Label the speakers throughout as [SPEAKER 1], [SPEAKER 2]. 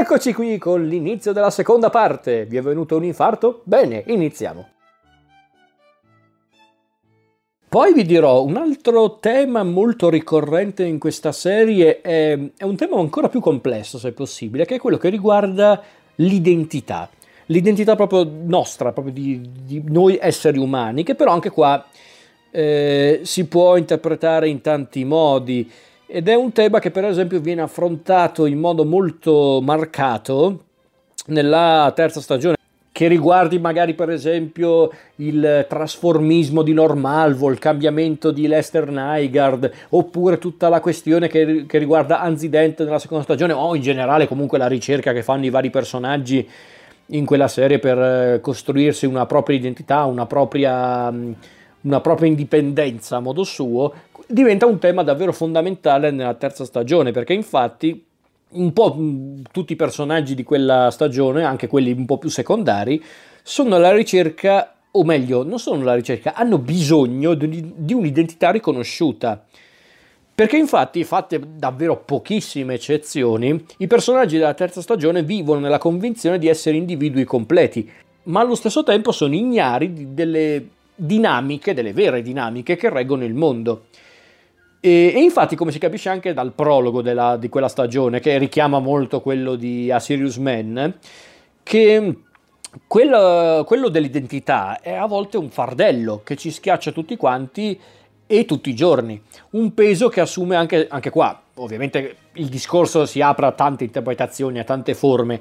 [SPEAKER 1] Eccoci qui con l'inizio della seconda parte. Vi è venuto un infarto? Bene, iniziamo. Poi vi dirò un altro tema molto ricorrente in questa serie, è, è, un tema ancora più complesso se possibile, che è quello che riguarda l'identità. L'identità proprio nostra, proprio di, di noi esseri umani, che però anche qua eh, si può interpretare in tanti modi ed è un tema che per esempio viene affrontato in modo molto marcato nella terza stagione che riguardi magari per esempio il trasformismo di Normalvo, il cambiamento di Lester Nygaard, oppure tutta la questione che, che riguarda Anzident nella seconda stagione, o in generale comunque la ricerca che fanno i vari personaggi in quella serie per eh, costruirsi una propria identità, una propria, una propria indipendenza a modo suo, diventa un tema davvero fondamentale nella terza stagione, perché infatti un po' tutti i personaggi di quella stagione, anche quelli un po' più secondari, sono alla ricerca, o meglio, non sono alla ricerca, hanno bisogno di, un'identità riconosciuta. Perché infatti, fatte davvero pochissime eccezioni, i personaggi della terza stagione vivono nella convinzione di essere individui completi, ma allo stesso tempo sono ignari delle dinamiche, delle vere dinamiche che reggono il mondo. E, e, infatti, come si capisce anche dal prologo della, di quella stagione, che richiama molto quello di A Serious Man, che quello, quello dell'identità è a volte un fardello che ci schiaccia tutti quanti e tutti i giorni. Un peso che assume anche, anche qua. Ovviamente il discorso si apre a tante interpretazioni, a tante forme.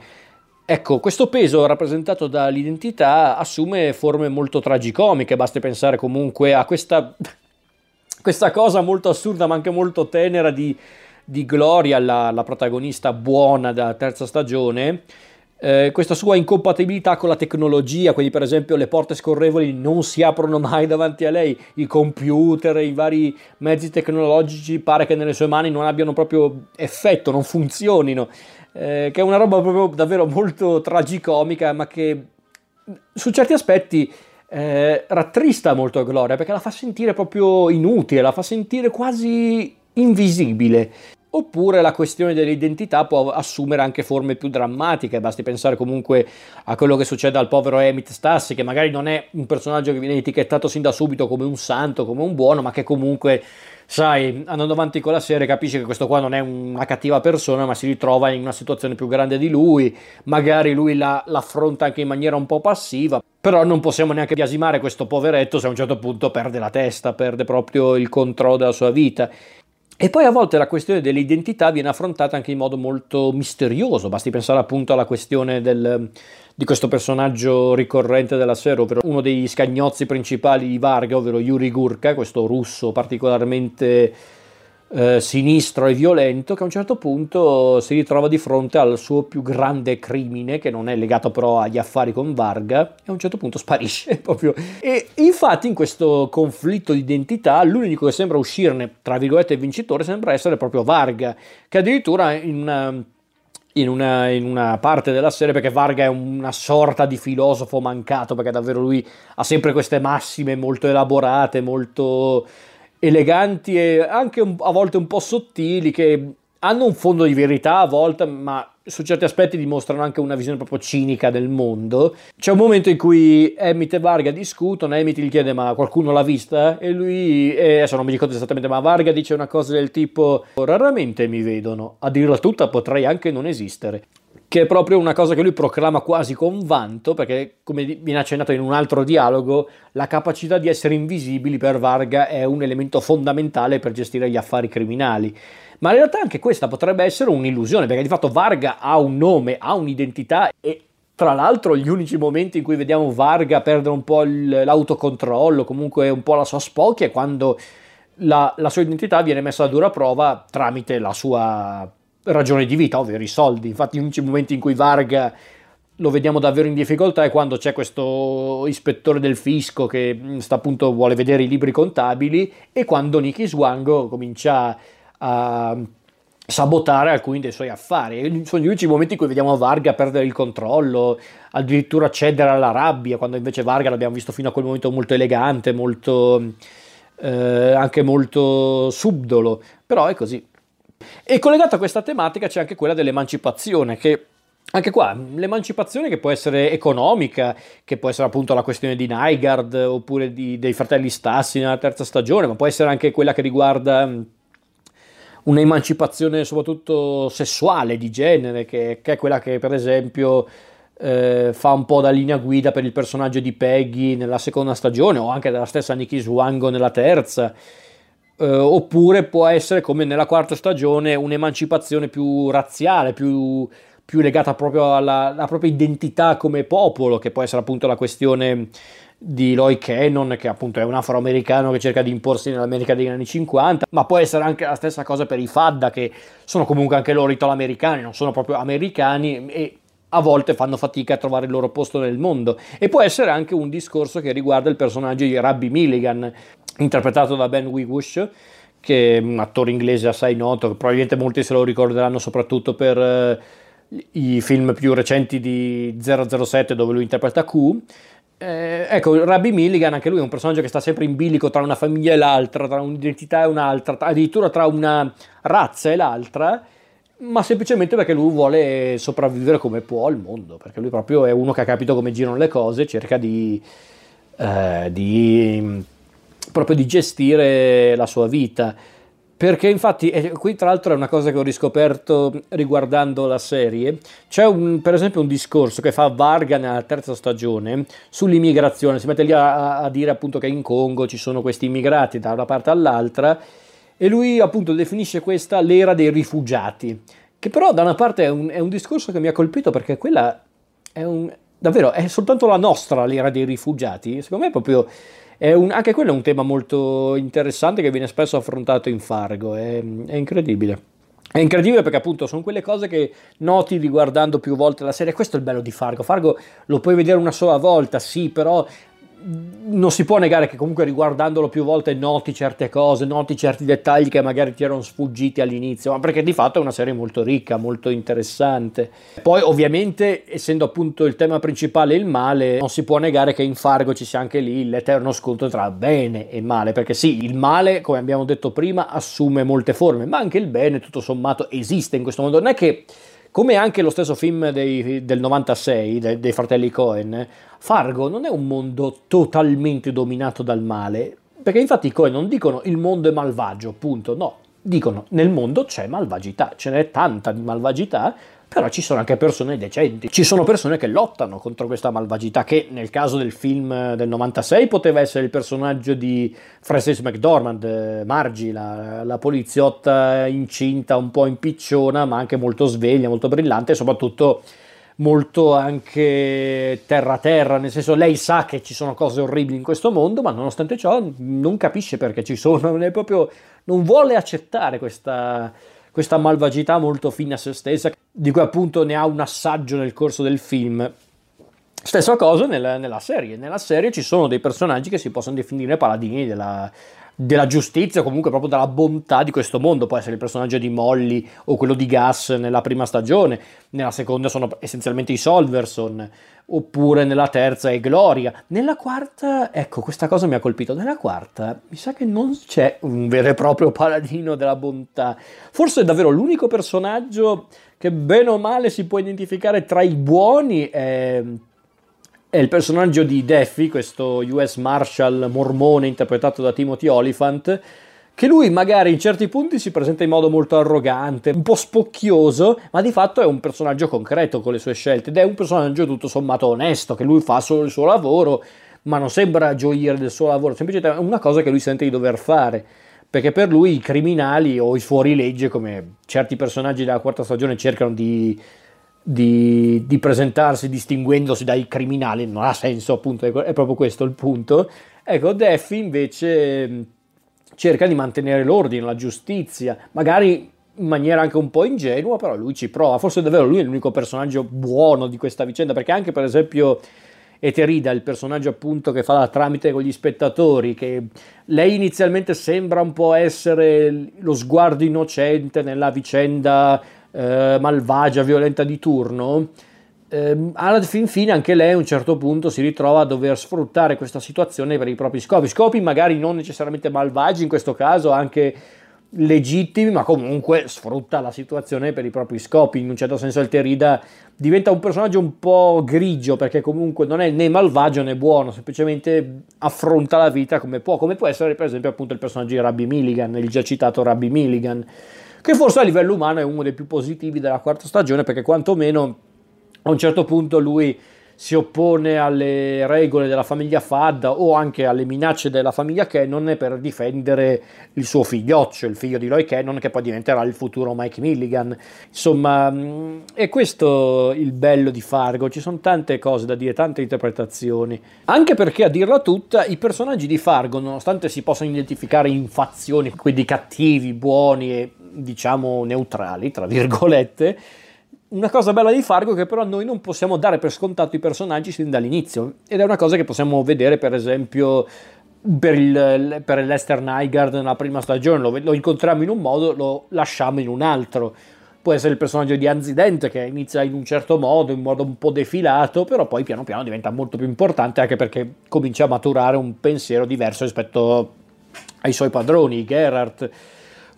[SPEAKER 1] Ecco, questo peso rappresentato dall'identità assume forme molto tragicomiche, basti pensare comunque a questa questa cosa molto assurda ma anche molto tenera di, di Gloria, la, la, protagonista buona della terza stagione, eh, questa sua incompatibilità con la tecnologia, quindi per esempio le porte scorrevoli non si aprono mai davanti a lei, i computer, i vari mezzi tecnologici pare che nelle sue mani non abbiano proprio effetto, non funzionino, eh, che è una roba proprio davvero molto tragicomica ma che su certi aspetti eh, rattrista molto Gloria perché la fa sentire proprio inutile, la fa sentire quasi invisibile. Oppure la questione dell'identità può assumere anche forme più drammatiche, basti pensare comunque a quello che succede al povero Emmett Stassi, che magari non è un personaggio che viene etichettato sin da subito come un santo, come un buono, ma che comunque sai, andando avanti con la serie capisce che questo qua non è una cattiva persona, ma si ritrova in una situazione più grande di lui, magari lui la, l'affronta anche in maniera un po' passiva, però non possiamo neanche biasimare questo poveretto se a un certo punto perde la testa, perde proprio il controllo della sua vita. E poi a volte la questione dell'identità viene affrontata anche in modo molto misterioso, basti pensare appunto alla questione del, di questo personaggio ricorrente della serie, ovvero uno dei scagnozzi principali di Varga, ovvero Yuri Gurka, questo russo particolarmente eh, sinistro e violento che a un certo punto si ritrova di fronte al suo più grande crimine che non è legato però agli affari con Varga e a un certo punto sparisce proprio. E infatti in questo conflitto di identità l'unico che sembra uscirne tra virgolette vincitore sembra essere proprio Varga che addirittura in una in una, in una, parte della serie perché Varga è una sorta di filosofo mancato perché davvero lui ha sempre queste massime molto elaborate, molto eleganti e anche un, a volte un po' sottili che hanno un fondo di verità a volte, ma su certi aspetti dimostrano anche una visione proprio cinica del mondo. C'è un momento in cui Emmett e Varga discutono, Emmett gli chiede ma qualcuno l'ha vista? E lui, e adesso non mi ricordo esattamente, ma Varga dice una cosa del tipo raramente mi vedono, a dirla tutta potrei anche non esistere che è proprio una cosa che lui proclama quasi con vanto, perché come viene accennato in un altro dialogo, la capacità di essere invisibili per Varga è un elemento fondamentale per gestire gli affari criminali. Ma in realtà anche questa potrebbe essere un'illusione, perché di fatto Varga ha un nome, ha un'identità e tra l'altro gli unici momenti in cui vediamo Varga perdere un po' l'autocontrollo, comunque un po' la sua spocchia, è quando la, la sua identità viene messa a dura prova tramite la sua ragione di vita, ovvero i soldi. Infatti, gli unici momenti in cui Varga lo vediamo davvero in difficoltà è quando c'è questo ispettore del fisco che mm, sta appunto vuole vedere i libri contabili e quando Nicky Swango comincia a sabotare alcuni dei suoi affari. Sono gli unici momenti in cui vediamo Varga perdere il controllo, addirittura cedere alla rabbia, quando invece Varga l'abbiamo visto fino a quel momento molto elegante, molto eh, anche molto subdolo, però è così. E collegata a questa tematica c'è anche quella dell'emancipazione, che Anche qua l'emancipazione che può essere economica, che può essere appunto la questione di Nygaard oppure di, dei fratelli Stassi nella terza stagione, ma può essere anche quella che riguarda un'emancipazione soprattutto sessuale, di genere, che, che è quella che per esempio eh, fa un po' da linea guida per il personaggio di Peggy nella seconda stagione o anche della stessa Nikki Swango nella terza. Eh, oppure può essere come nella quarta stagione un'emancipazione più razziale, più più legata proprio alla, alla, propria identità come popolo, che può essere appunto la questione di Lloyd Cannon, che appunto è un afroamericano che cerca di imporsi nell'America degli anni 50, ma può essere anche la stessa cosa per i Fadda, che sono comunque anche loro italo-americani, non sono proprio americani e a volte fanno fatica a trovare il loro posto nel mondo. E può essere anche un discorso che riguarda il personaggio di Rabbi Milligan, interpretato da Ben Wigwish, che è un attore inglese assai noto, probabilmente molti se lo ricorderanno soprattutto per eh, i film più recenti di 007 dove lui interpreta Q. Eh, ecco, Rabbi Milligan, anche lui è un personaggio che sta sempre in bilico tra una famiglia e l'altra, tra un'identità e un'altra, addirittura tra una razza e l'altra, ma semplicemente perché lui vuole sopravvivere come può al mondo, perché lui proprio è uno che ha capito come girano le cose, cerca di, eh, di proprio di gestire la sua vita. Perché infatti, e qui tra l'altro è una cosa che ho riscoperto riguardando la serie, c'è un, per esempio un discorso che fa Varga nella terza stagione sull'immigrazione, si mette lì a, a dire appunto che in Congo ci sono questi immigrati da una parte all'altra e lui appunto definisce questa l'era dei rifugiati, che però da una parte è un, è un discorso che mi ha colpito perché quella è un, davvero, è soltanto la nostra l'era dei rifugiati, secondo me è proprio un, anche quello è un tema molto interessante che viene spesso affrontato in Fargo, è, è incredibile. È incredibile perché appunto sono quelle cose che noti riguardando più volte la serie. Questo è il bello di Fargo. Fargo lo puoi vedere una sola volta, sì, però non si può negare che comunque riguardandolo più volte noti certe cose, noti certi dettagli che magari ti erano sfuggiti all'inizio, ma perché di fatto è una serie molto ricca, molto interessante. Poi ovviamente, essendo appunto il tema principale il male, non si può negare che in Fargo ci sia anche lì l'eterno scontro tra bene e male, perché sì, il male, come abbiamo detto prima, assume molte forme, ma anche il bene tutto sommato esiste in questo mondo. Non è che come anche lo stesso film dei, del 96 dei, dei fratelli Cohen, Fargo non è un mondo totalmente dominato dal male, perché infatti i Cohen non dicono il mondo è malvagio, punto, no, dicono nel mondo c'è malvagità, ce n'è tanta di malvagità, però ci sono anche persone decenti, ci sono persone che lottano contro questa malvagità, che nel caso del film del 96 poteva essere il personaggio di Frances McDormand, eh, Margie, la, la poliziotta incinta, un po' impicciona, ma anche molto sveglia, molto brillante soprattutto molto anche terra terra, nel senso lei sa che ci sono cose orribili in questo mondo, ma nonostante ciò non capisce perché ci sono, non, proprio, non vuole accettare questa questa malvagità molto fine a se stessa, di cui appunto ne ha un assaggio nel corso del film. Stessa cosa nella, nella serie, nella serie ci sono dei personaggi che si possono definire paladini della, della giustizia, comunque proprio della bontà di questo mondo. Può essere il personaggio di Molly o quello di Gas nella prima stagione, nella seconda sono essenzialmente i Solverson, oppure nella terza è Gloria. Nella quarta, ecco, questa cosa mi ha colpito. Nella quarta mi sa che non c'è un vero e proprio paladino della bontà. Forse è davvero l'unico personaggio che bene o male si può identificare tra i buoni. È è il personaggio di Daffy, questo US Marshal mormone interpretato da Timothy Oliphant, che lui magari in certi punti si presenta in modo molto arrogante, un po' spocchioso, ma di fatto è un personaggio concreto con le sue scelte ed è un personaggio tutto sommato onesto, che lui fa solo il suo lavoro, ma non sembra gioire del suo lavoro, semplicemente è una cosa che lui sente di dover fare. Perché per lui i criminali o i fuorilegge, come certi personaggi della quarta stagione cercano di, di, di, presentarsi distinguendosi dai criminali, non ha senso appunto, è proprio questo il punto. Ecco, Daffy invece cerca di mantenere l'ordine, la giustizia, magari in maniera anche un po' ingenua, però lui ci prova, forse davvero lui è l'unico personaggio buono di questa vicenda, perché anche per esempio Eterida, il personaggio appunto che fa la tramite con gli spettatori, che lei inizialmente sembra un po' essere lo sguardo innocente nella vicenda eh, malvagia, violenta di turno, eh, alla fin fine anche lei a un certo punto si ritrova a dover sfruttare questa situazione per i propri scopi, scopi magari non necessariamente malvagi in questo caso, anche legittimi, ma comunque sfrutta la situazione per i propri scopi. In un certo senso Alterida diventa un personaggio un po' grigio perché comunque non è né malvagio né buono, semplicemente affronta la vita come può, come può essere per esempio appunto il personaggio di Rabbi Milligan, il già citato Rabbi Milligan, che forse a livello umano è uno dei più positivi della quarta stagione perché quantomeno a un certo punto lui si oppone alle regole della famiglia Fadda o anche alle minacce della famiglia Cannon per difendere il suo figlioccio, il figlio di Loy Cannon che poi diventerà il futuro Mike Milligan. Insomma, mm, è questo il bello di Fargo, ci sono tante cose da dire, tante interpretazioni. Anche perché a dirla tutta, i personaggi di Fargo, nonostante si possano identificare in fazioni, quindi cattivi, buoni e diciamo neutrali, tra virgolette, una cosa bella di Fargo è che però noi non possiamo dare per scontato i personaggi sin dall'inizio. Ed è una cosa che possiamo vedere per esempio per, il, per Lester Nygaard nella prima stagione, lo, lo, incontriamo in un modo, lo lasciamo in un altro. Può essere il personaggio di Anzident che inizia in un certo modo, in modo un po' defilato, però poi piano piano diventa molto più importante anche perché comincia a maturare un pensiero diverso rispetto ai suoi padroni, Gerhardt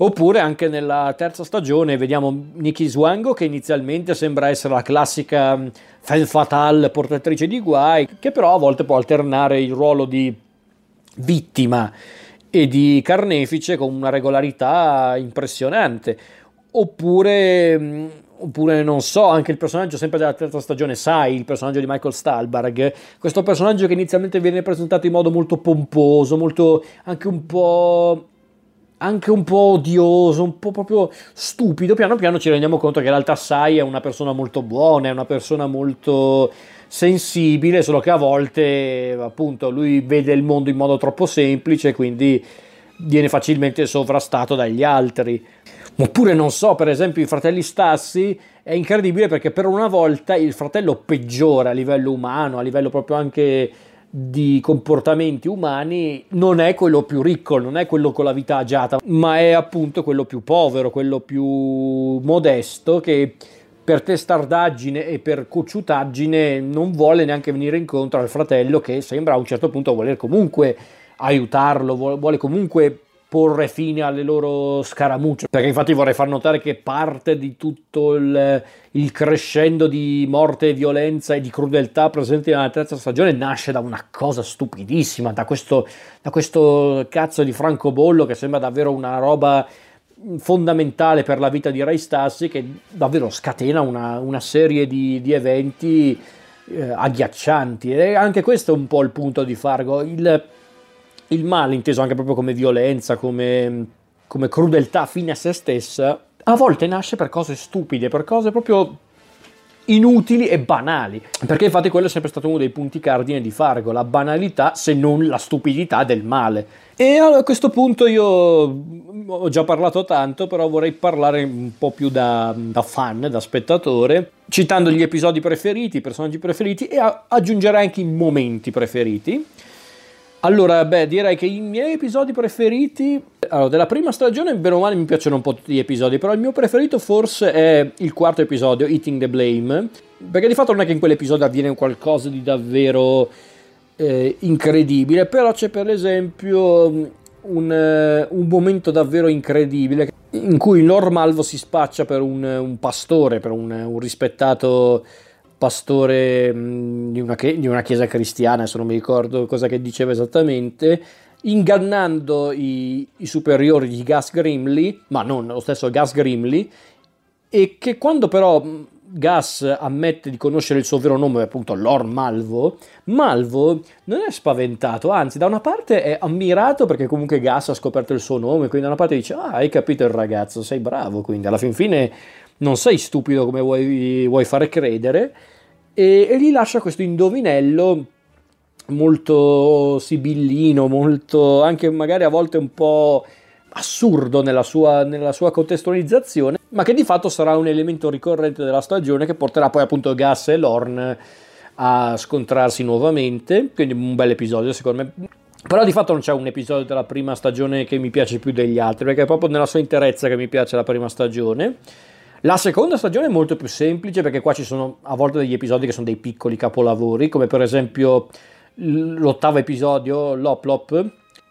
[SPEAKER 1] Oppure anche nella terza stagione vediamo Nikki Swango che inizialmente sembra essere la classica mm, fan fatale portatrice di guai, che però a volte può alternare il ruolo di vittima e di carnefice con una regolarità impressionante. Oppure, mm, oppure non so, anche il personaggio sempre della terza stagione, Sai, il personaggio di Michael Stahlberg, questo personaggio che inizialmente viene presentato in modo molto pomposo, molto anche un po' anche un po' odioso, un po' proprio stupido, piano piano ci rendiamo conto che in realtà Sai è una persona molto buona, è una persona molto sensibile, solo che a volte appunto lui vede il mondo in modo troppo semplice, quindi viene facilmente sovrastato dagli altri. Oppure non so, per esempio i fratelli Stassi è incredibile perché per una volta il fratello peggiore a livello umano, a livello proprio anche di comportamenti umani non è quello più ricco, non è quello con la vita agiata, ma è appunto quello più povero, quello più modesto che per testardaggine e per cocciutaggine non vuole neanche venire incontro al fratello che sembra a un certo punto voler comunque aiutarlo, vuole comunque porre fine alle loro scaramucce. Perché infatti vorrei far notare che parte di tutto il, il, crescendo di morte violenza e di crudeltà presenti nella terza stagione nasce da una cosa stupidissima, da questo, da questo cazzo di francobollo che sembra davvero una roba fondamentale per la vita di Ray Stassi che davvero scatena una, una serie di, di eventi eh, agghiaccianti e anche questo è un po' il punto di Fargo. Il, il male, inteso anche proprio come violenza, come, come crudeltà fine a se stessa, a volte nasce per cose stupide, per cose proprio inutili e banali. Perché infatti quello è sempre stato uno dei punti cardine di Fargo, la banalità se non la stupidità del male. E a questo punto io ho già parlato tanto, però vorrei parlare un po' più da, da fan, da spettatore, citando gli episodi preferiti, i personaggi preferiti e aggiungerei anche i momenti preferiti. Allora, beh, direi che i miei episodi preferiti. Allora, della prima stagione, bene o male, mi piacciono un po' tutti gli episodi, però il mio preferito forse è il quarto episodio, Eating the Blame. Perché di fatto non è che in quell'episodio avviene qualcosa di davvero eh, incredibile, però c'è per esempio un, eh, un, momento davvero incredibile in cui Lord Malvo si spaccia per un, un pastore, per un, un rispettato pastore mm, di una, di una chiesa cristiana, se non mi ricordo cosa che diceva esattamente, ingannando i, i, superiori di Gas Grimley, ma non lo stesso Gas Grimley, e che quando però mm, Gas ammette di conoscere il suo vero nome, appunto Lord Malvo, Malvo non è spaventato, anzi da una parte è ammirato perché comunque Gas ha scoperto il suo nome, quindi da una parte dice ah hai capito il ragazzo, sei bravo, quindi alla fin fine non sei stupido come vuoi, vuoi fare credere, e, e gli lascia questo indovinello molto sibillino, molto anche magari a volte un po' assurdo nella sua, nella sua, contestualizzazione, ma che di fatto sarà un elemento ricorrente della stagione che porterà poi appunto Gas e Lorn a scontrarsi nuovamente, quindi un bel episodio secondo me. Però di fatto non c'è un episodio della prima stagione che mi piace più degli altri, perché è proprio nella sua interezza che mi piace la prima stagione. La seconda stagione è molto più semplice perché qua ci sono a volte degli episodi che sono dei piccoli capolavori, come per esempio l'ottavo episodio, Lop Lop,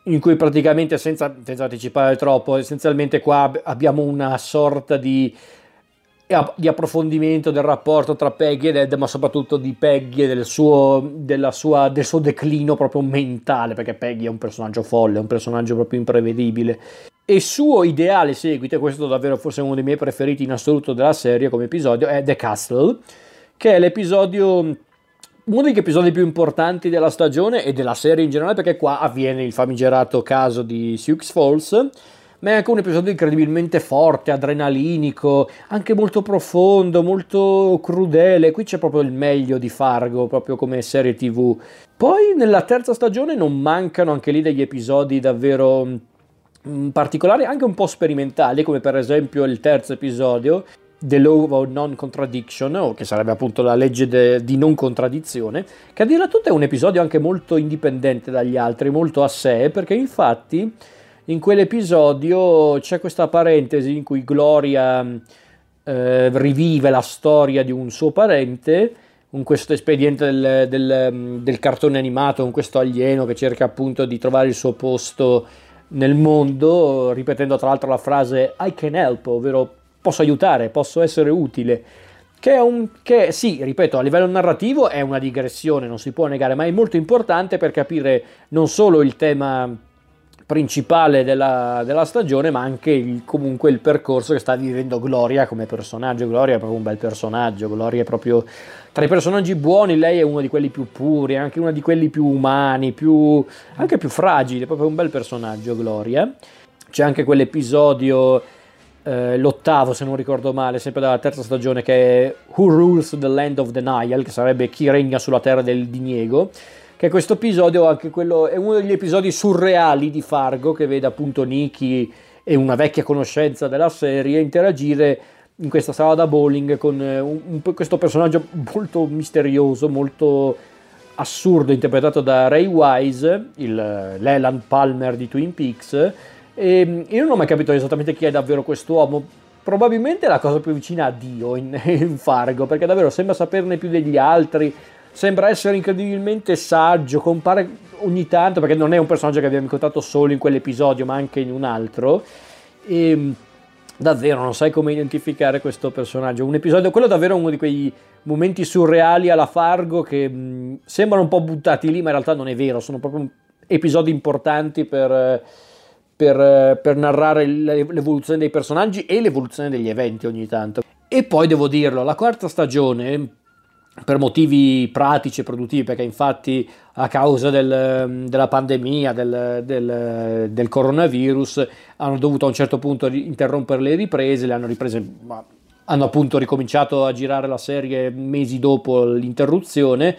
[SPEAKER 1] in cui praticamente senza, senza anticipare troppo, essenzialmente qua abbiamo una sorta di di approfondimento del rapporto tra Peggy ed Ed, ma soprattutto di Peggy e del suo, sua, del suo declino proprio mentale, perché Peggy è un personaggio folle, è un personaggio proprio imprevedibile. E il suo ideale seguito, e questo è davvero forse uno dei miei preferiti in assoluto della serie come episodio, è The Castle, che è l'episodio uno degli episodi più importanti della stagione e della serie in generale, perché qua avviene il famigerato caso di Sioux Falls ma è anche un episodio incredibilmente forte, adrenalinico, anche molto profondo, molto crudele. Qui c'è proprio il meglio di Fargo, proprio come serie TV. Poi nella terza stagione non mancano anche lì degli episodi davvero mm, particolari, anche un po' sperimentali, come per esempio il terzo episodio, The Law of Non Contradiction, o che sarebbe appunto la legge de, di non contraddizione, che a dire tutto è un episodio anche molto indipendente dagli altri, molto a sé, perché infatti in quell'episodio c'è questa parentesi in cui Gloria eh, rivive la storia di un suo parente con questo espediente del, del, del, cartone animato, con questo alieno che cerca appunto di trovare il suo posto nel mondo, ripetendo tra l'altro la frase I can help, ovvero posso aiutare, posso essere utile. Che è un che sì, ripeto, a livello narrativo è una digressione, non si può negare, ma è molto importante per capire non solo il tema principale della, della stagione, ma anche il, comunque il percorso che sta vivendo Gloria come personaggio. Gloria è proprio un bel personaggio, Gloria è proprio tra i personaggi buoni, lei è uno di quelli più puri, anche uno di quelli più umani, più, anche più fragili, è proprio un bel personaggio Gloria. C'è anche quell'episodio eh, l'ottavo se non ricordo male, sempre dalla terza stagione, che è Who Rules the Land of Denial, che sarebbe chi regna sulla terra del diniego, che questo episodio quello, è uno degli episodi surreali di Fargo che vede appunto Nicky e una vecchia conoscenza della serie interagire in questa sala da bowling con eh, un, un, questo personaggio molto misterioso, molto assurdo, interpretato da Ray Wise, il, eh, l'Elan Palmer di Twin Peaks. E mm, io non ho mai capito esattamente chi è davvero quest'uomo. Probabilmente è la cosa più vicina a Dio in, in Fargo, perché davvero sembra saperne più degli altri sembra essere incredibilmente saggio, compare ogni tanto, perché non è un personaggio che abbiamo incontrato solo in quell'episodio, ma anche in un altro. E ehm, davvero non sai come identificare questo personaggio. Un episodio, quello è davvero uno di quei momenti surreali alla Fargo che mh, sembrano un po' buttati lì, ma in realtà non è vero, sono proprio episodi importanti per, per, per narrare l'evoluzione dei personaggi e l'evoluzione degli eventi ogni tanto. E poi devo dirlo, la quarta stagione per motivi pratici e produttivi, perché infatti a causa del, della pandemia, del, del, del, coronavirus, hanno dovuto a un certo punto interrompere le riprese, le hanno riprese, hanno appunto ricominciato a girare la serie mesi dopo l'interruzione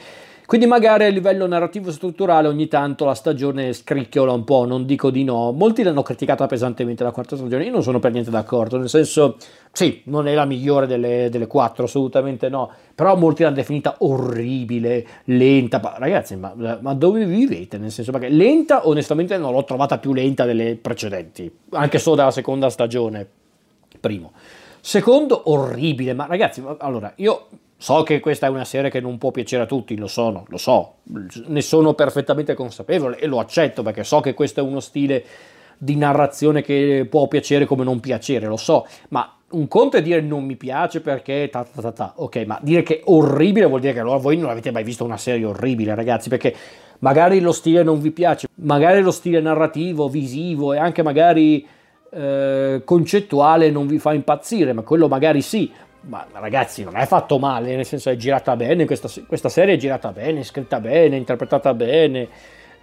[SPEAKER 1] quindi magari a livello narrativo strutturale ogni tanto la stagione scricchiola un po', non dico di no. Molti l'hanno criticata pesantemente la quarta stagione, io non sono per niente d'accordo, nel senso sì, non è la migliore delle, delle quattro, assolutamente no, però molti l'hanno definita orribile, lenta, ma ragazzi ma, ma dove vivete? Nel senso perché lenta onestamente non l'ho trovata più lenta delle precedenti, anche solo dalla seconda stagione, primo. Secondo, orribile, ma ragazzi, allora io So che questa è una serie che non può piacere a tutti, lo sono, lo so, ne sono perfettamente consapevole e lo accetto perché so che questo è uno stile di narrazione che può piacere come non piacere, lo so, ma un conto è dire non mi piace perché ta ta ta ta, ok, ma dire che è orribile vuol dire che allora voi non avete mai visto una serie orribile, ragazzi, perché magari lo stile non vi piace, magari lo stile narrativo, visivo e anche magari eh, concettuale non vi fa impazzire, ma quello magari sì, ma ragazzi non è fatto male, nel senso è girata bene, questa, questa serie è girata bene, è scritta bene, è interpretata bene,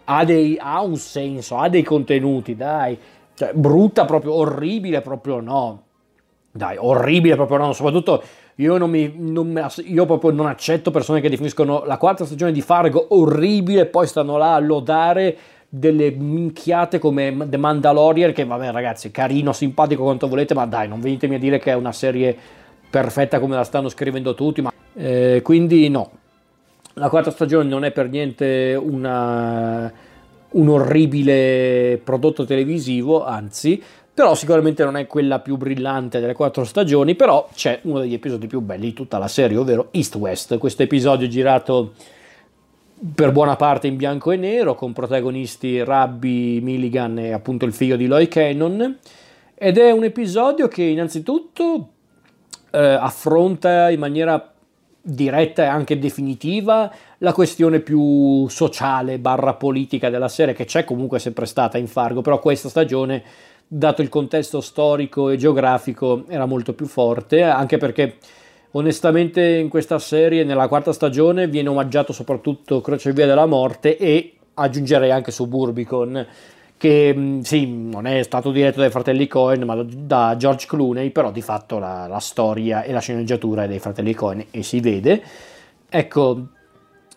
[SPEAKER 1] ha, dei, ha un senso, ha dei contenuti, dai, cioè, brutta proprio, orribile proprio no, dai, orribile proprio no, soprattutto io, non mi, non, io proprio non accetto persone che definiscono la quarta stagione di Fargo orribile e poi stanno là a lodare delle minchiate come The Mandalorian che vabbè ragazzi carino, simpatico quanto volete ma dai non venitemi a dire che è una serie perfetta come la stanno scrivendo tutti, ma eh, quindi no. La quarta stagione non è per niente una, un orribile prodotto televisivo, anzi, però sicuramente non è quella più brillante delle quattro stagioni, però c'è uno degli episodi più belli di tutta la serie, ovvero East West, questo episodio girato per buona parte in bianco e nero, con protagonisti Rabbi Milligan e appunto il figlio di Loy Cannon. Ed è un episodio che innanzitutto eh, affronta in maniera diretta e anche definitiva la questione più sociale barra politica della serie che c'è comunque sempre stata in Fargo però questa stagione dato il contesto storico e geografico era molto più forte anche perché onestamente in questa serie nella quarta stagione viene omaggiato soprattutto Crocevia della Morte e aggiungerei anche Suburbicon che mm, sì, non è stato diretto dai fratelli Cohen, ma da George Clooney, però di fatto la, la storia e la sceneggiatura è dei fratelli Cohen e si vede. Ecco,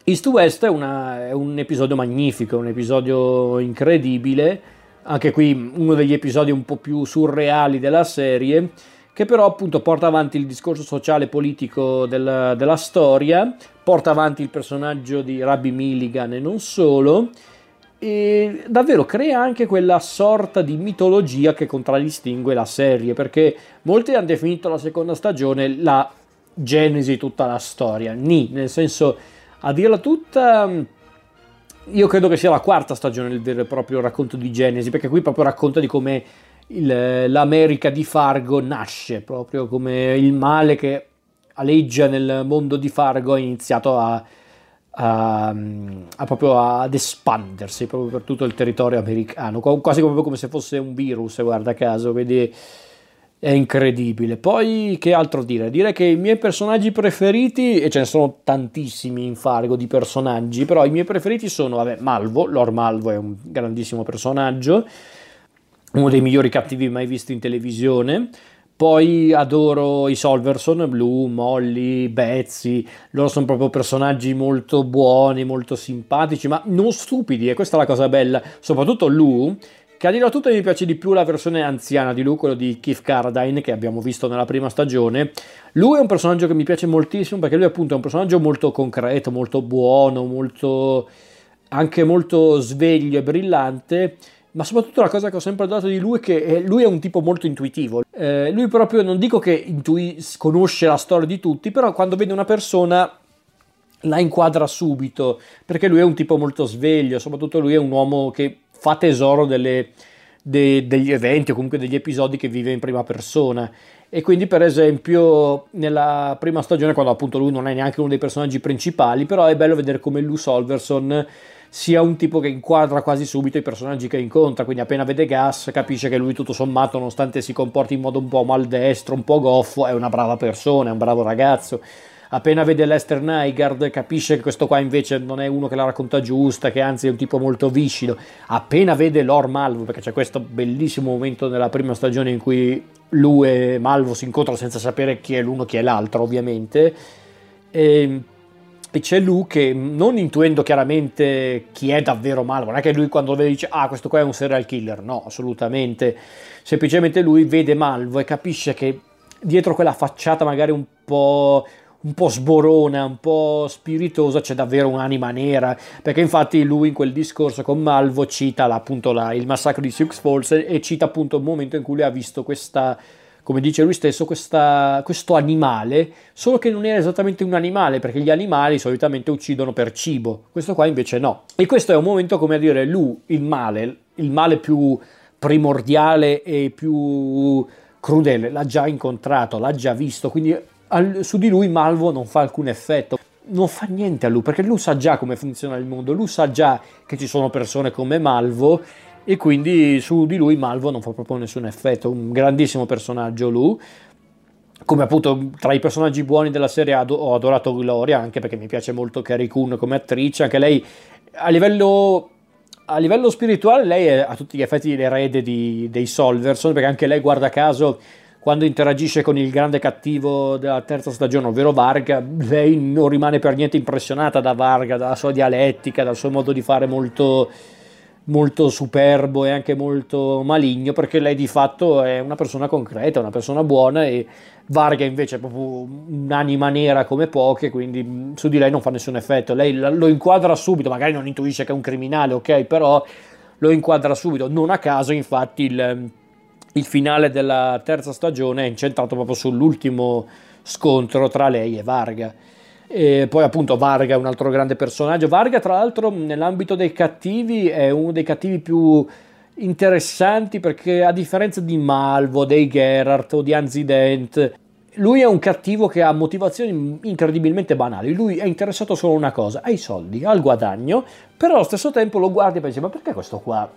[SPEAKER 1] East West è, una, è un episodio magnifico, un episodio incredibile, anche qui uno degli episodi un po' più surreali della serie, che però appunto porta avanti il discorso sociale e politico del, della storia, porta avanti il personaggio di Rabbi Milligan e non solo, e davvero crea anche quella sorta di mitologia che contraddistingue la serie, perché molti hanno definito la seconda stagione la genesi di tutta la storia, ni, nel senso, a dirla tutta, io credo che sia la quarta stagione il vero e proprio racconto di Genesi, perché qui proprio racconta di come il, l'America di Fargo nasce, proprio come il male che aleggia nel mondo di Fargo ha iniziato a a, a proprio ad espandersi proprio per tutto il territorio americano, quasi proprio come se fosse un virus, guarda caso, vedi è incredibile. Poi che altro dire? Dire che i miei personaggi preferiti, e ce ne sono tantissimi in Fargo di personaggi, però i miei preferiti sono, vabbè, Malvo, Lord Malvo è un grandissimo personaggio, uno dei migliori cattivi mai visti in televisione. Poi adoro i Solverson, Blue, Molly, Betsy, loro sono proprio personaggi molto buoni, molto simpatici, ma non stupidi, e questa è la cosa bella. Soprattutto Lou, che a dire tutto mi piace di più la versione anziana di Lou, quello di Keith Carradine che abbiamo visto nella prima stagione. Lui è un personaggio che mi piace moltissimo perché lui appunto è un personaggio molto concreto, molto buono, molto anche molto sveglio e brillante ma soprattutto la cosa che ho sempre adorato di lui è che eh, lui è un tipo molto intuitivo. Eh, lui proprio non dico che intui- conosce la storia di tutti, però quando vede una persona la inquadra subito, perché lui è un tipo molto sveglio, soprattutto lui è un uomo che fa tesoro delle, de- degli eventi o comunque degli episodi che vive in prima persona. E quindi, per esempio, nella prima stagione, quando appunto lui non è neanche uno dei personaggi principali, però è bello vedere come Lou Solverson sia un tipo che inquadra quasi subito i personaggi che incontra, quindi appena vede Gas capisce che lui tutto sommato, nonostante si comporti in modo un po' maldestro, un po' goffo, è una brava persona, è un bravo ragazzo. Appena vede Lester Nygaard capisce che questo qua invece non è uno che la racconta giusta, che anzi è un tipo molto viscido. Appena vede Lord Malvo, perché c'è questo bellissimo momento nella prima stagione in cui lui e Malvo si incontrano senza sapere chi è l'uno e chi è l'altro, ovviamente. E e c'è lui che non intuendo chiaramente chi è davvero Malvo, non è che lui quando lo vede dice ah questo qua è un serial killer, no assolutamente, semplicemente lui vede Malvo e capisce che dietro quella facciata magari un po', un po' sborona, un po' spiritosa c'è davvero un'anima nera, perché infatti lui in quel discorso con Malvo cita appunto la, il massacro di Sioux Falls e cita appunto il momento in cui lui ha visto questa come dice lui stesso, questa, questo animale, solo che non era esattamente un animale, perché gli animali solitamente uccidono per cibo, questo qua invece no. E questo è un momento come a dire, lui, il male, il male più primordiale e più crudele, l'ha già incontrato, l'ha già visto, quindi su di lui Malvo non fa alcun effetto. Non fa niente a lui perché lui sa già come funziona il mondo, lui sa già che ci sono persone come Malvo e quindi su di lui Malvo non fa proprio nessun effetto, un grandissimo personaggio lui, come appunto tra i personaggi buoni della serie ho adorato Gloria, anche perché mi piace molto Carrie Coon come attrice, anche lei a livello, a livello spirituale lei è a tutti gli effetti l'erede di, dei Solverson, perché anche lei guarda caso quando interagisce con il grande cattivo della terza stagione, ovvero Varga, lei non rimane per niente impressionata da Varga, dalla sua dialettica, dal suo modo di fare molto molto superbo e anche molto maligno perché lei di fatto è una persona concreta, una persona buona e Varga invece è proprio un'anima nera come poche, quindi su di lei non fa nessun effetto. Lei lo inquadra subito, magari non intuisce che è un criminale, ok, però lo inquadra subito. Non a caso, infatti, il, il finale della terza stagione è incentrato proprio sull'ultimo scontro tra lei e Varga. E poi appunto Varga è un altro grande personaggio. Varga tra l'altro nell'ambito dei cattivi è uno dei cattivi più interessanti perché a differenza di Malvo, dei Geralt o di Anzident, lui è un cattivo che ha motivazioni incredibilmente banali. Lui è interessato solo a una cosa, ai soldi, al guadagno, però allo stesso tempo lo guardi e pensi ma perché questo qua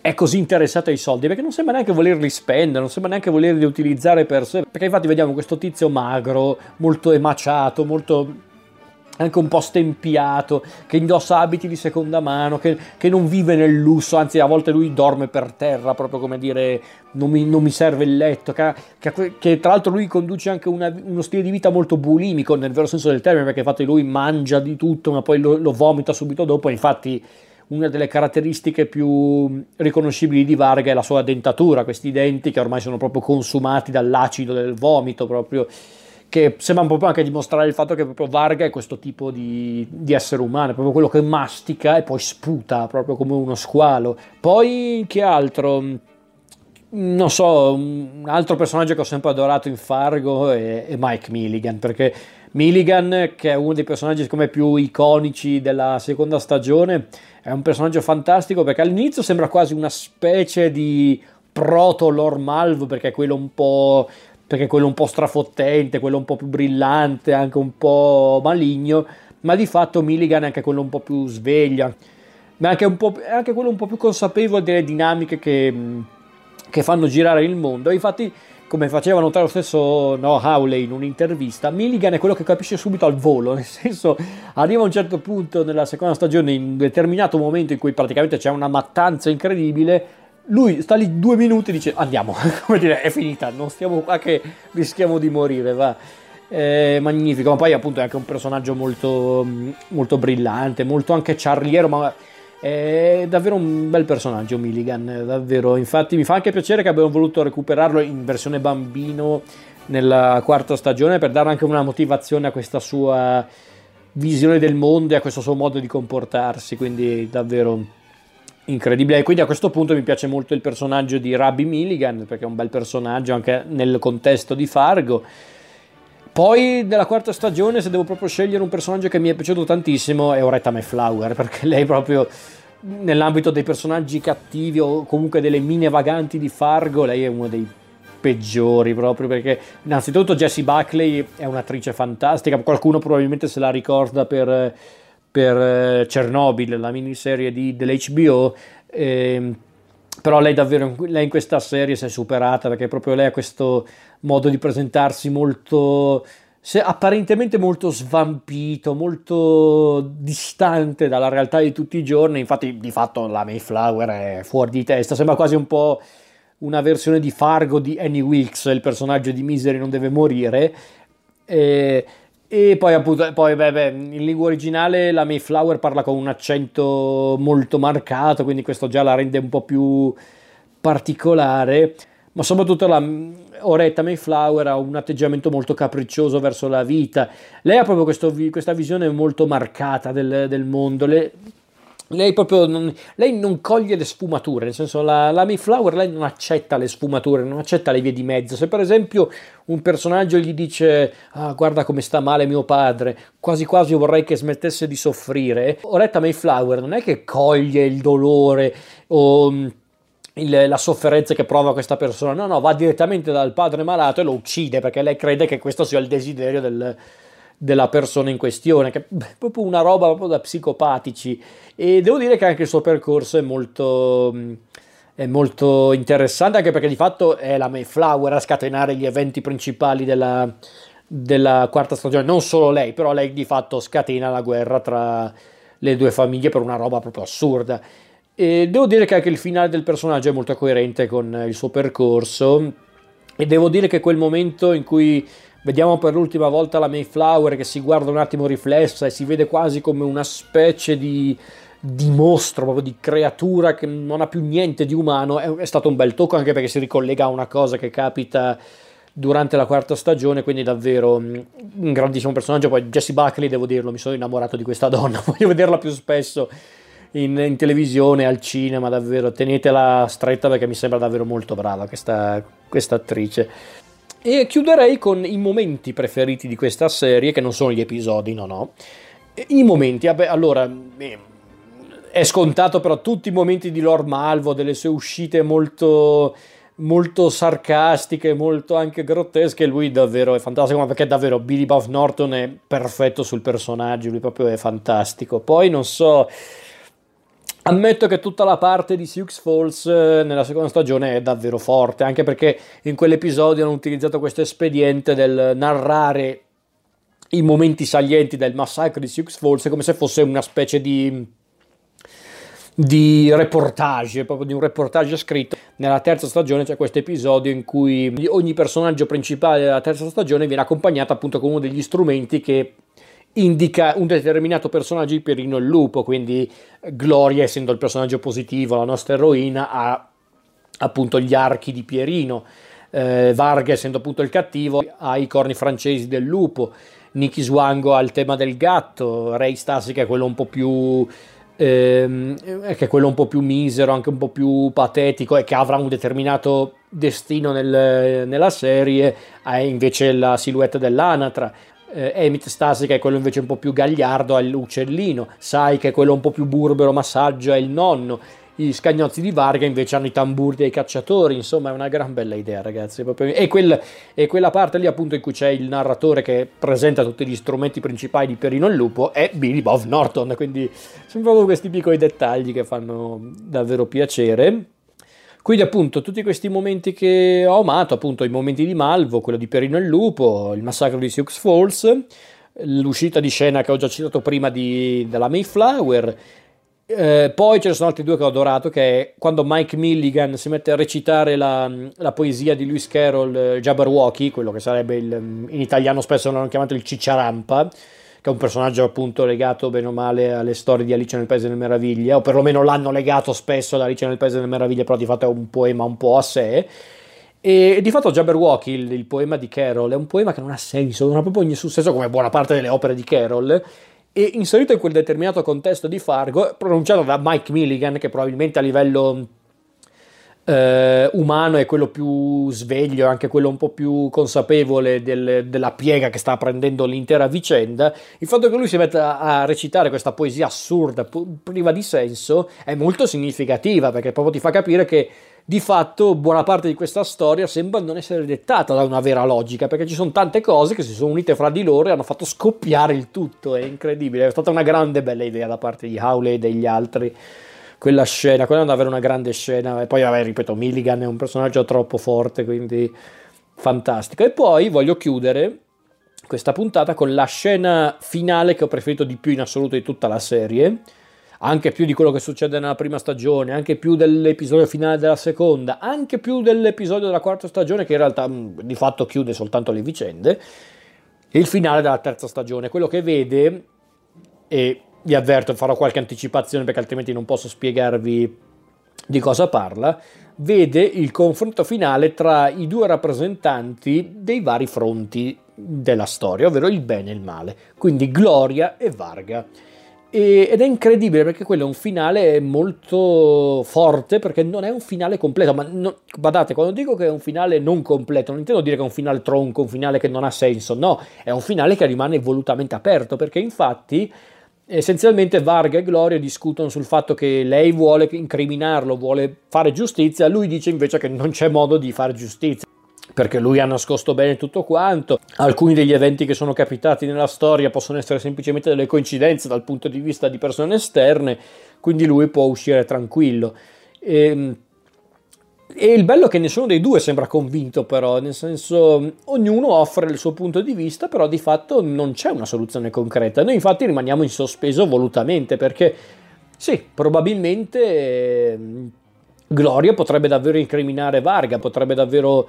[SPEAKER 1] è così interessato ai soldi perché non sembra neanche volerli spendere, non sembra neanche volerli utilizzare per sé. Perché infatti vediamo questo tizio magro, molto emaciato, molto anche un po' stempiato, che indossa abiti di seconda mano, che, che, non vive nel lusso, anzi a volte lui dorme per terra, proprio come dire non mi, non mi serve il letto, che, che, che, tra l'altro lui conduce anche una, uno stile di vita molto bulimico nel vero senso del termine, perché infatti lui mangia di tutto, ma poi lo, lo vomita subito dopo, infatti una delle caratteristiche più riconoscibili di Varga è la sua dentatura, questi denti che ormai sono proprio consumati dall'acido del vomito, proprio che sembra proprio anche dimostrare il fatto che proprio Varga è questo tipo di, di, essere umano, proprio quello che mastica e poi sputa, proprio come uno squalo. Poi che altro? Non so, un altro personaggio che ho sempre adorato in Fargo è Mike Milligan, perché Milligan, che è uno dei personaggi come più iconici della seconda stagione, è un personaggio fantastico perché all'inizio sembra quasi una specie di proto Lord Malvo perché è quello un po' perché quello un po' strafottente, quello un po' più brillante, anche un po' maligno, ma di fatto Milligan è anche quello un po' più sveglia, ma anche, è anche quello un po' più consapevole delle dinamiche che, che fanno girare il mondo. Infatti come faceva notare lo stesso no, Howley in un'intervista, Milligan è quello che capisce subito al volo, nel senso arriva a un certo punto nella seconda stagione, in un determinato momento in cui praticamente c'è una mattanza incredibile, lui sta lì due minuti e dice andiamo, come dire, è finita, non stiamo qua che rischiamo di morire, va. È magnifico, ma poi appunto è anche un personaggio molto, molto brillante, molto anche charliero, ma è davvero un bel personaggio Milligan, davvero. Infatti mi fa anche piacere che abbiamo voluto recuperarlo in versione bambino nella quarta stagione per dare anche una motivazione a questa sua visione del mondo e a questo suo modo di comportarsi, quindi davvero incredibile. E quindi a questo punto mi piace molto il personaggio di Rabbi Milligan perché è un bel personaggio anche nel contesto di Fargo. Poi della quarta stagione, se devo proprio scegliere un personaggio che mi è piaciuto tantissimo, è Oretta Mayflower, perché lei proprio nell'ambito dei personaggi cattivi o comunque delle mine vaganti di Fargo, lei è uno dei peggiori proprio perché innanzitutto Jessie Buckley è un'attrice fantastica, qualcuno probabilmente se la ricorda per, per Chernobyl, la miniserie di, dell'HBO. Eh, però lei davvero lei in questa serie si è superata perché proprio lei ha questo modo di presentarsi molto apparentemente molto svampito, molto distante dalla realtà di tutti i giorni. Infatti, di fatto, la Mayflower è fuori di testa. Sembra quasi un po' una versione di Fargo di Annie Wilkes, il personaggio di Misery non deve morire. E, e poi, appunto, poi beh, beh, in lingua originale la Mayflower parla con un accento molto marcato, quindi questo già la rende un po' più particolare. Ma soprattutto la Oretta Mayflower ha un atteggiamento molto capriccioso verso la vita. Lei ha proprio questo, questa visione molto marcata del, del mondo. Le, lei proprio non, lei non coglie le sfumature, nel senso la, la Mayflower lei non accetta le sfumature, non accetta le vie di mezzo. Se per esempio un personaggio gli dice ah, guarda come sta male mio padre, quasi quasi vorrei che smettesse di soffrire, Oretta Mayflower non è che coglie il dolore o mm, il, la sofferenza che prova questa persona, no, no, va direttamente dal padre malato e lo uccide perché lei crede che questo sia il desiderio del, della persona in questione, che è proprio una roba proprio da psicopatici. E devo dire che anche il suo percorso è molto, è molto interessante, anche perché di fatto è la Mayflower a scatenare gli eventi principali della, della quarta stagione. Non solo lei, però lei di fatto scatena la guerra tra le due famiglie per una roba proprio assurda. E devo dire che anche il finale del personaggio è molto coerente con il suo percorso. E devo dire che quel momento in cui Vediamo per l'ultima volta la Mayflower che si guarda un attimo riflessa e si vede quasi come una specie di, di mostro, proprio di creatura che non ha più niente di umano. È, è, stato un bel tocco anche perché si ricollega a una cosa che capita durante la quarta stagione, quindi davvero mm, un grandissimo personaggio. Poi Jesse Buckley, devo dirlo, mi sono innamorato di questa donna, voglio vederla più spesso. In, in, televisione, al cinema, davvero tenetela stretta perché mi sembra davvero molto brava questa, questa attrice. E chiuderei con i momenti preferiti di questa serie, che non sono gli episodi, no, no. I momenti, vabbè, allora, eh, è scontato però tutti i momenti di Lord Malvo, delle sue uscite molto molto sarcastiche, molto anche grottesche. Lui davvero è fantastico, ma perché davvero Billy Bob Norton è perfetto sul personaggio, lui proprio è fantastico. Poi non so. Ammetto che tutta la parte di Sioux Falls eh, nella seconda stagione è davvero forte, anche perché in quell'episodio hanno utilizzato questo espediente del narrare i momenti salienti del massacro di Sioux Falls come se fosse una specie di di reportage, proprio di un reportage scritto. Nella terza stagione c'è questo episodio in cui ogni personaggio principale della terza stagione viene accompagnato appunto con uno degli strumenti che indica un determinato personaggio di Pierino il lupo, quindi Gloria essendo il personaggio positivo, la nostra eroina ha appunto gli archi di Pierino, eh, Varga essendo appunto il cattivo ha i corni francesi del lupo, Nicky Swango ha il tema del gatto, Ray Stasi che è quello un po' più ehm, che è quello un po' più misero, anche un po' più patetico e che avrà un determinato destino nel, nella serie, ha invece la silhouette dell'anatra. Eh, Emit Stasi che è quello invece un po' più gagliardo, è l'uccellino, Sai che è quello un po' più burbero, massaggio, è il nonno, i scagnozzi di Varga invece hanno i tamburi dei cacciatori, insomma è una gran bella idea ragazzi. E, quel, e, quella parte lì appunto in cui c'è il narratore che presenta tutti gli strumenti principali di Perino il Lupo è Billy Bob Norton, quindi sono proprio questi piccoli dettagli che fanno davvero piacere. Quindi appunto tutti questi momenti che ho amato, appunto i momenti di Malvo, quello di Perino il Lupo, il massacro di Sioux Falls, l'uscita di scena che ho già citato prima di, della Mayflower, eh, poi ce ne sono altri due che ho adorato, che è quando Mike Milligan si mette a recitare la, la poesia di Lewis Carroll, eh, Jabberwocky, quello che sarebbe il, in italiano spesso l'hanno chiamato il Cicciarampa, che è un personaggio appunto legato bene o male alle storie di Alice nel Paese delle Meraviglie, o perlomeno l'hanno legato spesso ad Alice nel Paese delle Meraviglie, però di fatto è un poema un po' a sé. E, di fatto Jabberwocky, il, il, poema di Carroll, è un poema che non ha senso, non ha proprio nessun senso come buona parte delle opere di Carroll, e inserito in quel determinato contesto di Fargo, pronunciato da Mike Milligan, che probabilmente a livello eh, umano è quello più sveglio, anche quello un po' più consapevole del, della piega che sta prendendo l'intera vicenda, il fatto che lui si metta a recitare questa poesia assurda, priva di senso, è molto significativa, perché proprio ti fa capire che di fatto buona parte di questa storia sembra non essere dettata da una vera logica, perché ci sono tante cose che si sono unite fra di loro e hanno fatto scoppiare il tutto, è incredibile, è stata una grande bella idea da parte di Howley e degli altri quella scena, quella è davvero una grande scena, e poi vabbè, ripeto, Milligan è un personaggio troppo forte, quindi fantastico. E poi voglio chiudere questa puntata con la scena finale che ho preferito di più in assoluto di tutta la serie, anche più di quello che succede nella prima stagione, anche più dell'episodio finale della seconda, anche più dell'episodio della quarta stagione che in realtà mm, di fatto chiude soltanto le vicende, e il finale della terza stagione, quello che vede, e vi avverto, farò qualche anticipazione perché altrimenti non posso spiegarvi di cosa parla, vede il confronto finale tra i due rappresentanti dei vari fronti della storia, ovvero il bene e il male, quindi Gloria e Varga. E, ed è incredibile perché quello è un finale molto forte perché non è un finale completo. Ma no, guardate, quando dico che è un finale non completo, non intendo dire che è un finale tronco, un finale che non ha senso. No, è un finale che rimane volutamente aperto perché infatti essenzialmente Varga e Gloria discutono sul fatto che lei vuole incriminarlo, vuole fare giustizia, lui dice invece che non c'è modo di fare giustizia perché lui ha nascosto bene tutto quanto. Alcuni degli eventi che sono capitati nella storia possono essere semplicemente delle coincidenze dal punto di vista di persone esterne, quindi lui può uscire tranquillo. E, ehm, e il bello è che nessuno dei due sembra convinto, però, nel senso, ognuno offre il suo punto di vista, però di fatto non c'è una soluzione concreta. Noi infatti rimaniamo in sospeso volutamente perché, sì, probabilmente eh, Gloria potrebbe davvero incriminare Varga, potrebbe davvero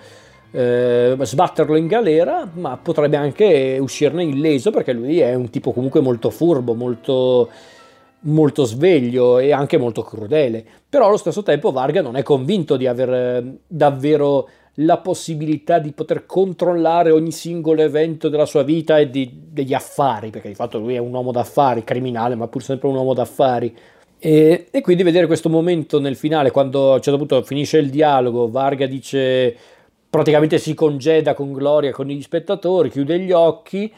[SPEAKER 1] eh, sbatterlo in galera, ma potrebbe anche uscirne illeso perché lui è un tipo comunque molto furbo, molto, molto sveglio e anche molto crudele. Però allo stesso tempo Varga non è convinto di avere eh, davvero la possibilità di poter controllare ogni singolo evento della sua vita e di, degli affari, perché di fatto lui è un uomo d'affari, criminale, ma pur sempre un uomo d'affari. E, e quindi vedere questo momento nel finale, quando a un certo punto finisce il dialogo, Varga dice praticamente si congeda con gloria con gli spettatori, chiude gli occhi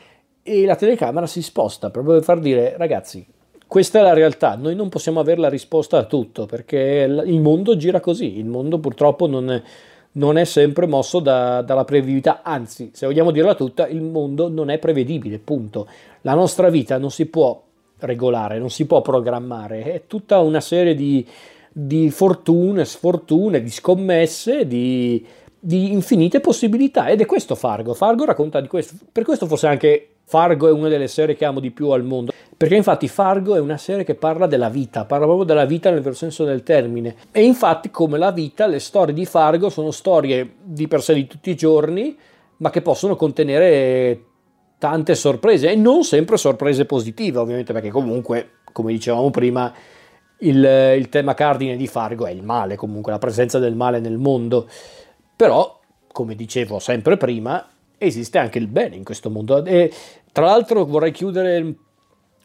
[SPEAKER 1] e la telecamera si sposta proprio per far dire ragazzi questa è la realtà, noi non possiamo avere la risposta a tutto perché il mondo gira così, il mondo purtroppo non è, non è sempre mosso da, dalla prevedibilità, anzi se vogliamo dirla tutta il mondo non è prevedibile, punto. La nostra vita non si può regolare, non si può programmare, è tutta una serie di, di fortune, sfortune, di scommesse, di, di infinite possibilità. Ed è questo Fargo. Fargo racconta di questo, per questo forse anche Fargo è una delle serie che amo di più al mondo, perché infatti Fargo è una serie che parla della vita, parla proprio della vita nel vero senso del termine. E infatti come la vita, le storie di Fargo sono storie di per sé di tutti i giorni, ma che possono contenere tante sorprese e non sempre sorprese positive, ovviamente, perché comunque, come dicevamo prima, il, il tema cardine di Fargo è il male, comunque la presenza del male nel mondo. Però, come dicevo sempre prima, esiste anche il bene in questo mondo. E tra l'altro vorrei chiudere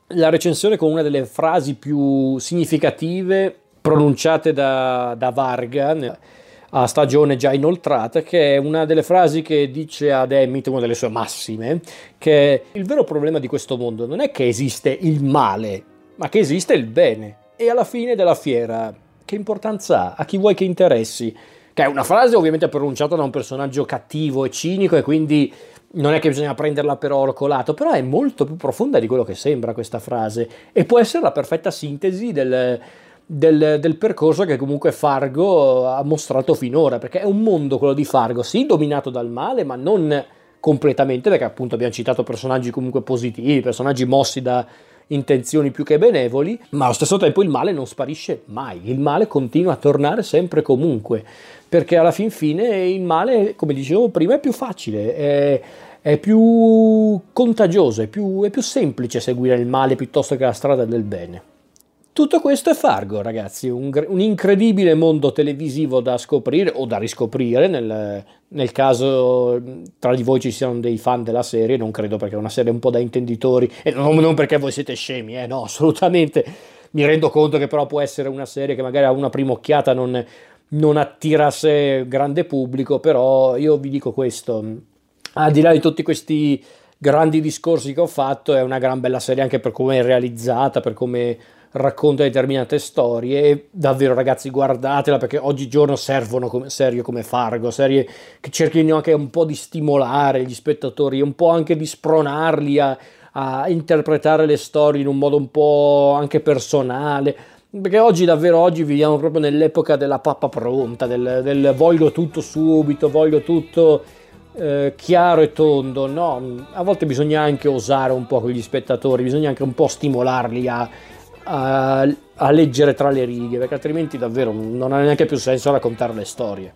[SPEAKER 1] la recensione con una delle frasi più significative pronunciate da, da Varga a stagione già inoltrata, che è una delle frasi che dice ad Emmett, una delle sue massime, che il vero problema di questo mondo non è che esiste il male, ma che esiste il bene. E alla fine della fiera, che importanza ha? A chi vuoi che interessi? Che è una frase ovviamente pronunciata da un personaggio cattivo e cinico e quindi non è che bisogna prenderla per oro colato, però è molto più profonda di quello che sembra questa frase. E può essere la perfetta sintesi del, del, del, percorso che comunque Fargo ha mostrato finora, perché è un mondo quello di Fargo, sì, dominato dal male, ma non completamente, perché appunto abbiamo citato personaggi comunque positivi, personaggi mossi da intenzioni più che benevoli, ma allo stesso tempo il male non sparisce mai, il male continua a tornare sempre comunque, perché alla fin fine il male, come dicevo prima, è più facile, è, è più contagioso, è più, è più semplice seguire il male piuttosto che la strada del bene. Tutto questo è Fargo, ragazzi, un, un, incredibile mondo televisivo da scoprire o da riscoprire nel, nel, caso tra di voi ci siano dei fan della serie, non credo perché è una serie un po' da intenditori e non, non perché voi siete scemi, eh, no, assolutamente. Mi rendo conto che però può essere una serie che magari a una prima occhiata non, non attira a sé grande pubblico, però io vi dico questo, al di là di tutti questi grandi discorsi che ho fatto, è una gran bella serie anche per come è realizzata, per come racconta determinate storie e davvero ragazzi guardatela perché oggigiorno servono come serie come Fargo, serie che cerchino anche un po' di stimolare gli spettatori, un po' anche di spronarli a, a interpretare le storie in un modo un po' anche personale. Perché oggi davvero oggi viviamo proprio nell'epoca della pappa pronta, del, del voglio tutto subito, voglio tutto eh, chiaro e tondo, no, a volte bisogna anche osare un po' con gli spettatori, bisogna anche un po' stimolarli a, a, a leggere tra le righe, perché altrimenti davvero non ha neanche più senso raccontare le storie.